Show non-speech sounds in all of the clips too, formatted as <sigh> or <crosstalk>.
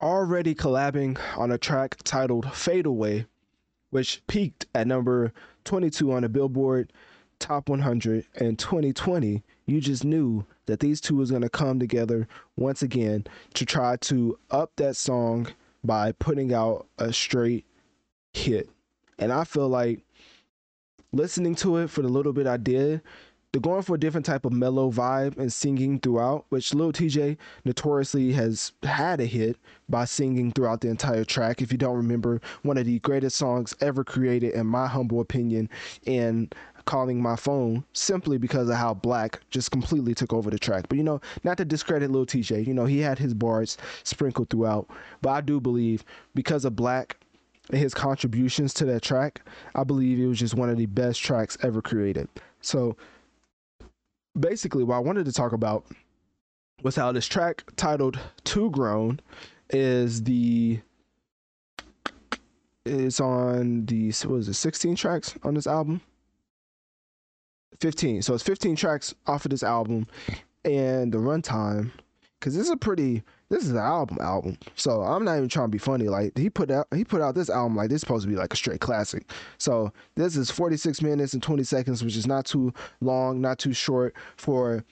Already collabing on a track titled Fade Away, which peaked at number 22 on the Billboard Top 100 in 2020. You just knew that these two was going to come together once again to try to up that song by putting out a straight hit. And I feel like listening to it for the little bit I did, they're going for a different type of mellow vibe and singing throughout, which Lil TJay notoriously has had a hit by singing throughout the entire track. If you don't remember, one of the greatest songs ever created, in my humble opinion, and calling my phone simply because of how 6LACK just completely took over the track. But you know, not to discredit Lil TJay, you know, he had his bars sprinkled throughout. But I do believe because of 6LACK and his contributions to that track, I believe it was just one of the best tracks ever created. So basically what I wanted to talk about was how this track titled 2 Grown is the is on the what is it 16 tracks on this album? 15 so it's 15 tracks off of this album and the runtime because this is a pretty this is an album album. So i'm not even trying to be funny. Like he put out he put out this album like this is supposed to be like a straight classic. So this is 46 minutes and 20 seconds which is not too long not too short for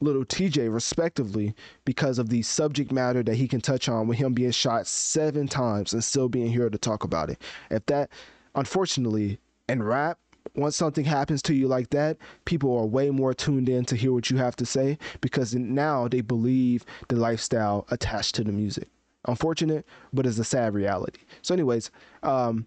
little TJ respectively because of the subject matter that he can touch on with him being shot seven times and still being here to talk about it. If that unfortunately in rap once something happens to you like that, people are way more tuned in to hear what you have to say because now they believe the lifestyle attached to the music. Unfortunate, but it's a sad reality. So, anyways, um,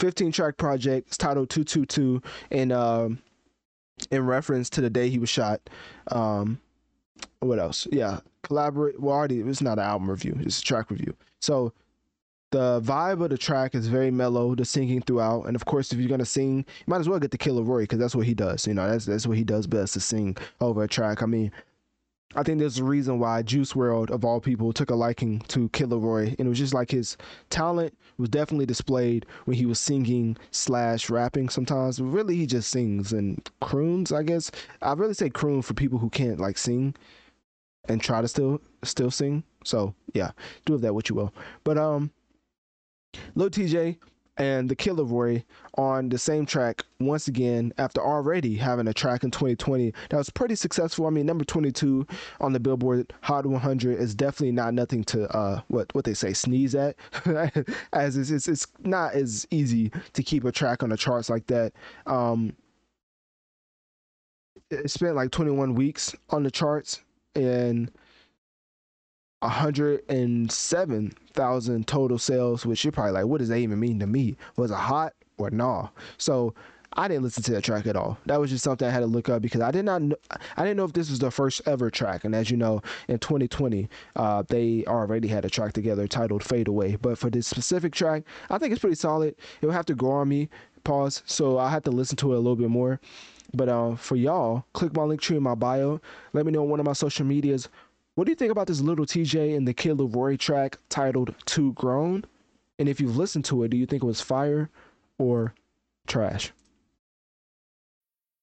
15 track project. It's titled 222 and um in reference to the day he was shot. Um what else? Yeah, collaborate. Well, already it's not an album review; it's a track review. So the vibe of the track is very mellow, the singing throughout, and of course, if you're gonna sing, you might as well get the Kid LAROI because that's what he does. You know, that's that's what he does best to sing over a track. I mean, I think there's a reason why Juice WRLD of all people took a liking to Kid LAROI, and it was just like his talent was definitely displayed when he was singing slash rapping. Sometimes, but really, he just sings and croons. I guess I really say croon for people who can't like sing and try to still still sing. So yeah, do with that what you will. But um, Lil TJay and the Kid LAROI on the same track once again after already having a track in 2020 that was pretty successful. I mean, number 22 on the Billboard Hot 100 is definitely not nothing to uh what what they say sneeze at, <laughs> as it's, it's it's not as easy to keep a track on the charts like that. Um, it spent like 21 weeks on the charts and 107,000 total sales, which you're probably like, what does that even mean to me? Was it hot or nah? So I didn't listen to that track at all. That was just something I had to look up because I did not know, I didn't know if this was the first ever track. And as you know, in 2020, uh, they already had a track together titled Fade Away. But for this specific track, I think it's pretty solid. It will have to grow on me, pause. So I have to listen to it a little bit more. But uh, for y'all, click my link tree in my bio. Let me know on one of my social medias. What do you think about this little TJ and the Kid LAROI track titled 2 Grown? And if you've listened to it, do you think it was fire or trash?